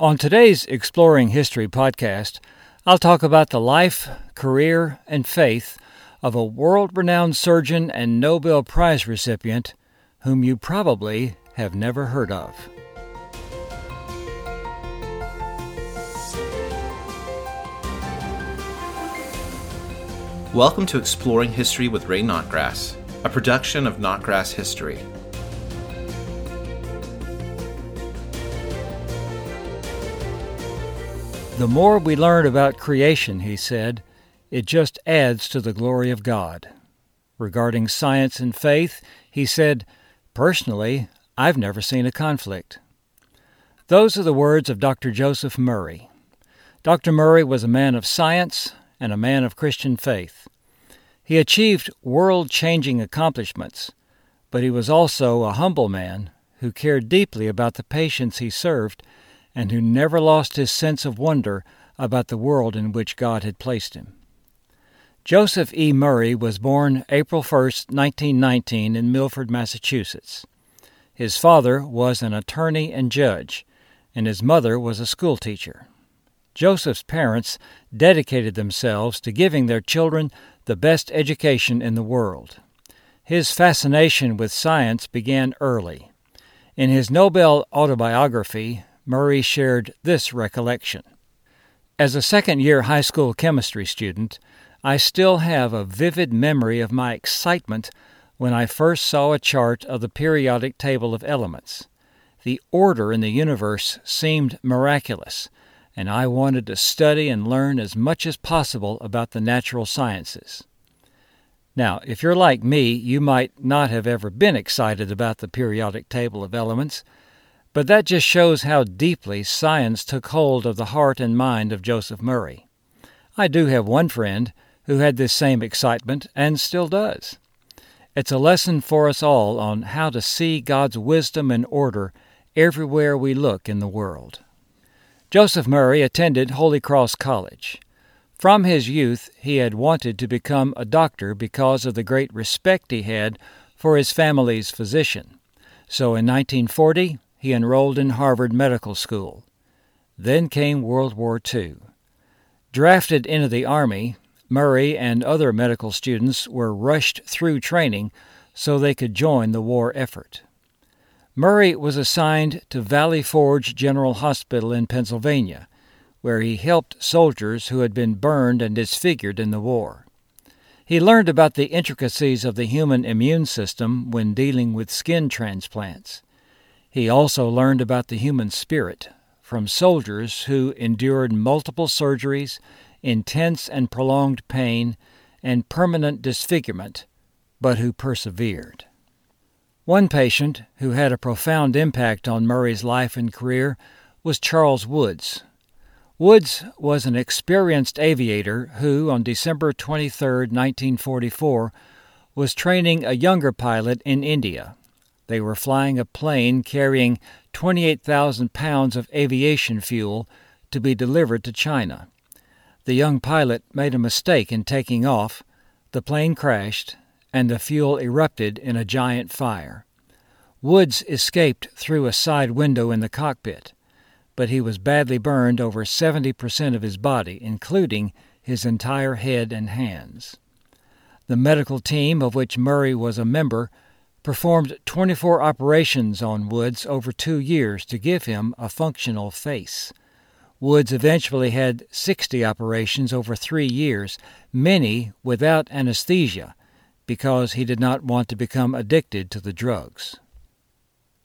On today's Exploring History podcast, I'll talk about the life, career, and faith of a world renowned surgeon and Nobel Prize recipient whom you probably have never heard of. Welcome to Exploring History with Ray Notgrass, a production of Notgrass History. The more we learn about creation, he said, it just adds to the glory of God. Regarding science and faith, he said, Personally, I've never seen a conflict. Those are the words of Dr. Joseph Murray. Dr. Murray was a man of science and a man of Christian faith. He achieved world changing accomplishments, but he was also a humble man who cared deeply about the patients he served and who never lost his sense of wonder about the world in which God had placed him. Joseph E. Murray was born April 1, 1919, in Milford, Massachusetts. His father was an attorney and judge, and his mother was a schoolteacher. Joseph's parents dedicated themselves to giving their children the best education in the world. His fascination with science began early. In his Nobel autobiography, Murray shared this recollection. As a second year high school chemistry student, I still have a vivid memory of my excitement when I first saw a chart of the periodic table of elements. The order in the universe seemed miraculous, and I wanted to study and learn as much as possible about the natural sciences. Now, if you're like me, you might not have ever been excited about the periodic table of elements but that just shows how deeply science took hold of the heart and mind of Joseph Murray. I do have one friend who had this same excitement and still does. It's a lesson for us all on how to see God's wisdom and order everywhere we look in the world. Joseph Murray attended Holy Cross College. From his youth, he had wanted to become a doctor because of the great respect he had for his family's physician. So in 1940, he enrolled in Harvard Medical School. Then came World War II. Drafted into the Army, Murray and other medical students were rushed through training so they could join the war effort. Murray was assigned to Valley Forge General Hospital in Pennsylvania, where he helped soldiers who had been burned and disfigured in the war. He learned about the intricacies of the human immune system when dealing with skin transplants. He also learned about the human spirit from soldiers who endured multiple surgeries, intense and prolonged pain, and permanent disfigurement, but who persevered. One patient who had a profound impact on Murray's life and career was Charles Woods. Woods was an experienced aviator who, on December 23, 1944, was training a younger pilot in India. They were flying a plane carrying 28,000 pounds of aviation fuel to be delivered to China. The young pilot made a mistake in taking off, the plane crashed, and the fuel erupted in a giant fire. Woods escaped through a side window in the cockpit, but he was badly burned over 70% of his body, including his entire head and hands. The medical team, of which Murray was a member, performed 24 operations on Woods over two years to give him a functional face. Woods eventually had 60 operations over three years, many without anesthesia, because he did not want to become addicted to the drugs.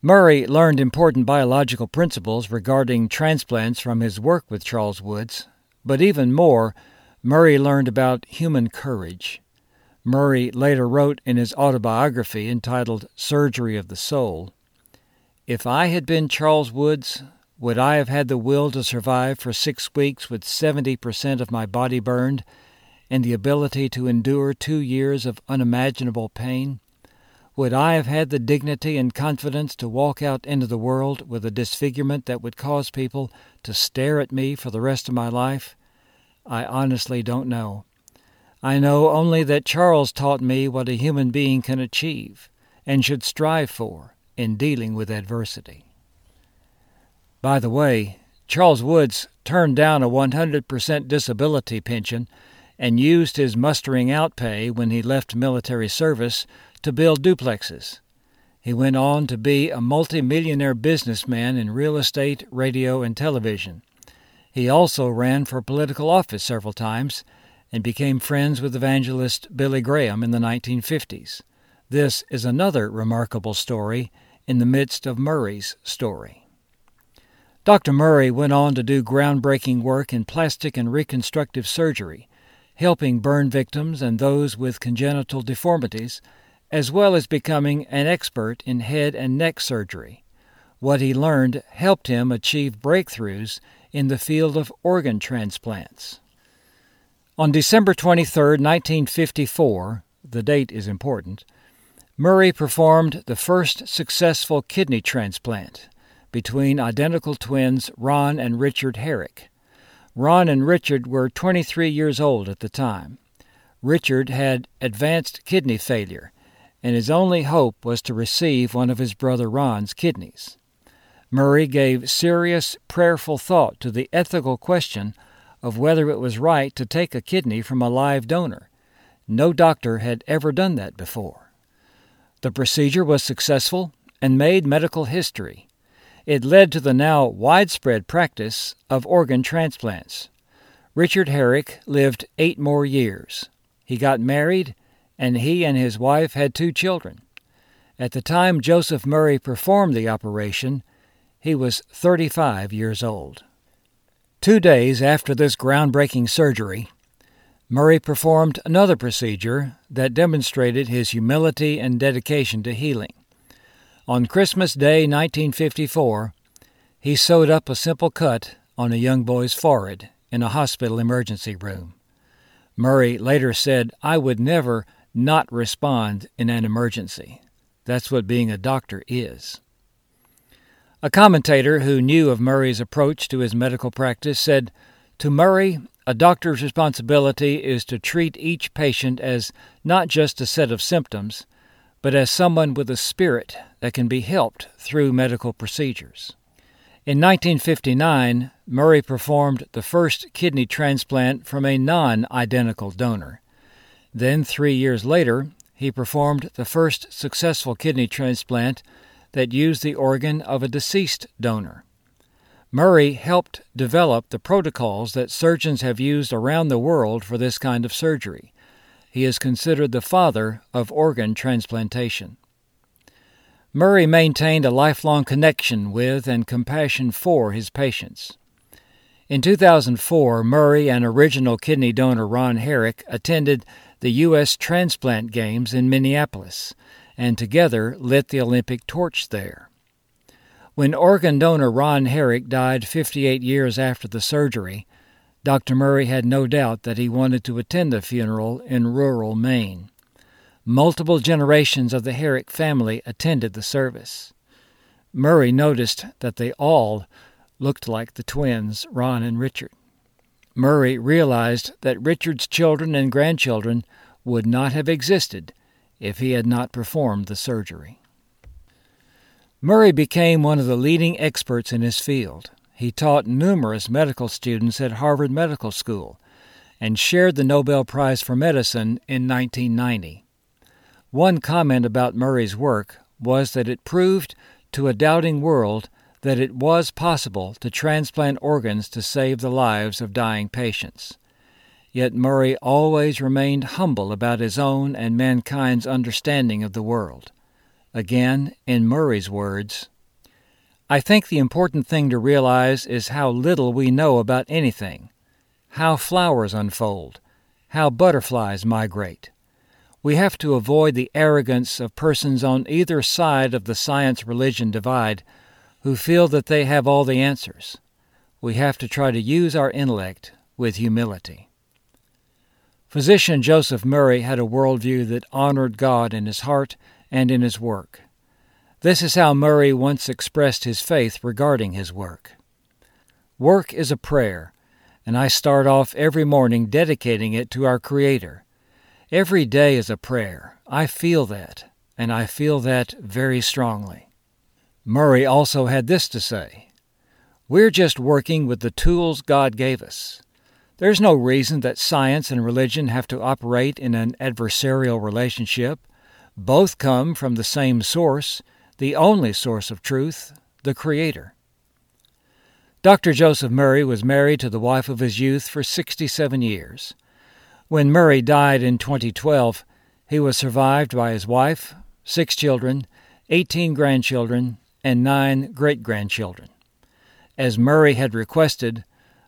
Murray learned important biological principles regarding transplants from his work with Charles Woods, but even more, Murray learned about human courage. Murray later wrote in his autobiography entitled Surgery of the Soul If I had been Charles Woods, would I have had the will to survive for six weeks with 70% of my body burned and the ability to endure two years of unimaginable pain? Would I have had the dignity and confidence to walk out into the world with a disfigurement that would cause people to stare at me for the rest of my life? I honestly don't know. I know only that Charles taught me what a human being can achieve and should strive for in dealing with adversity. By the way, Charles Woods turned down a 100% disability pension and used his mustering out pay when he left military service to build duplexes. He went on to be a multimillionaire businessman in real estate, radio, and television. He also ran for political office several times and became friends with evangelist Billy Graham in the 1950s. This is another remarkable story in the midst of Murray's story. Dr. Murray went on to do groundbreaking work in plastic and reconstructive surgery, helping burn victims and those with congenital deformities, as well as becoming an expert in head and neck surgery. What he learned helped him achieve breakthroughs in the field of organ transplants. On December 23, 1954, the date is important, Murray performed the first successful kidney transplant between identical twins Ron and Richard Herrick. Ron and Richard were 23 years old at the time. Richard had advanced kidney failure, and his only hope was to receive one of his brother Ron's kidneys. Murray gave serious, prayerful thought to the ethical question of whether it was right to take a kidney from a live donor. No doctor had ever done that before. The procedure was successful and made medical history. It led to the now widespread practice of organ transplants. Richard Herrick lived eight more years. He got married, and he and his wife had two children. At the time Joseph Murray performed the operation, he was 35 years old. Two days after this groundbreaking surgery, Murray performed another procedure that demonstrated his humility and dedication to healing. On Christmas Day 1954, he sewed up a simple cut on a young boy's forehead in a hospital emergency room. Murray later said, I would never not respond in an emergency. That's what being a doctor is. A commentator who knew of Murray's approach to his medical practice said, To Murray, a doctor's responsibility is to treat each patient as not just a set of symptoms, but as someone with a spirit that can be helped through medical procedures. In 1959, Murray performed the first kidney transplant from a non identical donor. Then, three years later, he performed the first successful kidney transplant that used the organ of a deceased donor. Murray helped develop the protocols that surgeons have used around the world for this kind of surgery. He is considered the father of organ transplantation. Murray maintained a lifelong connection with and compassion for his patients. In 2004, Murray and original kidney donor Ron Herrick attended the U.S. Transplant Games in Minneapolis and together lit the Olympic torch there. When organ donor Ron Herrick died 58 years after the surgery, Dr. Murray had no doubt that he wanted to attend the funeral in rural Maine. Multiple generations of the Herrick family attended the service. Murray noticed that they all looked like the twins, Ron and Richard. Murray realized that Richard's children and grandchildren would not have existed if he had not performed the surgery. Murray became one of the leading experts in his field. He taught numerous medical students at Harvard Medical School and shared the Nobel Prize for Medicine in 1990. One comment about Murray's work was that it proved to a doubting world that it was possible to transplant organs to save the lives of dying patients. Yet Murray always remained humble about his own and mankind's understanding of the world. Again, in Murray's words, I think the important thing to realize is how little we know about anything, how flowers unfold, how butterflies migrate. We have to avoid the arrogance of persons on either side of the science religion divide who feel that they have all the answers. We have to try to use our intellect with humility. Physician Joseph Murray had a worldview that honored God in his heart and in his work. This is how Murray once expressed his faith regarding his work. Work is a prayer, and I start off every morning dedicating it to our Creator. Every day is a prayer. I feel that, and I feel that very strongly. Murray also had this to say We're just working with the tools God gave us. There's no reason that science and religion have to operate in an adversarial relationship. Both come from the same source, the only source of truth, the Creator. Dr. Joseph Murray was married to the wife of his youth for 67 years. When Murray died in 2012, he was survived by his wife, six children, 18 grandchildren, and nine great grandchildren. As Murray had requested,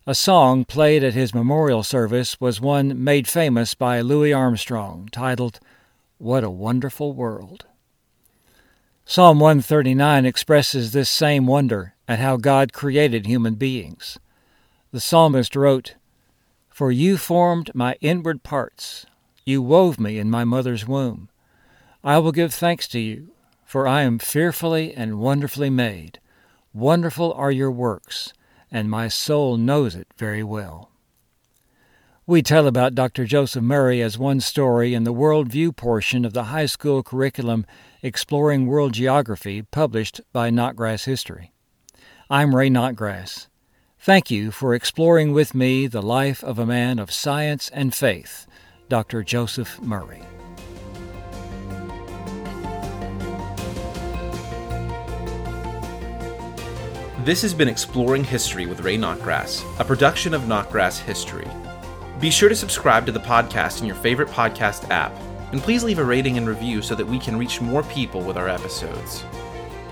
a song played at his memorial service was one made famous by Louis Armstrong, titled, What a Wonderful World. Psalm 139 expresses this same wonder at how God created human beings. The psalmist wrote, For you formed my inward parts, you wove me in my mother's womb. I will give thanks to you, for I am fearfully and wonderfully made. Wonderful are your works, and my soul knows it very well. We tell about Dr. Joseph Murray as one story in the World View portion of the high school curriculum Exploring World Geography published by Notgrass History. I'm Ray Notgrass. Thank you for exploring with me the life of a man of science and faith, Dr. Joseph Murray. This has been Exploring History with Ray Notgrass, a production of Notgrass History. Be sure to subscribe to the podcast in your favorite podcast app, and please leave a rating and review so that we can reach more people with our episodes.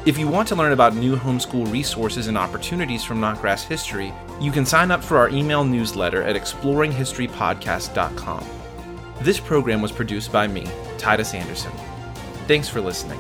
If you want to learn about new homeschool resources and opportunities from Notgrass History, you can sign up for our email newsletter at exploringhistorypodcast.com. This program was produced by me, Titus Anderson. Thanks for listening.